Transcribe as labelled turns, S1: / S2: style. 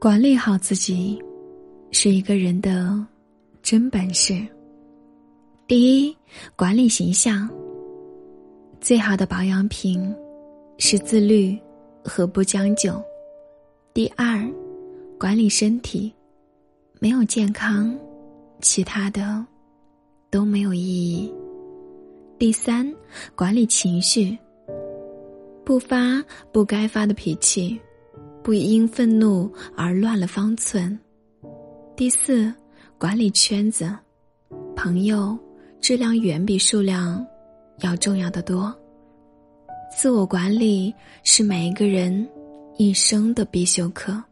S1: 管理好自己，是一个人的真本事。第一，管理形象。最好的保养品是自律和不将就。第二，管理身体，没有健康，其他的都没有意义。第三，管理情绪，不发不该发的脾气。不因愤怒而乱了方寸。第四，管理圈子，朋友质量远比数量要重要的多。自我管理是每一个人一生的必修课。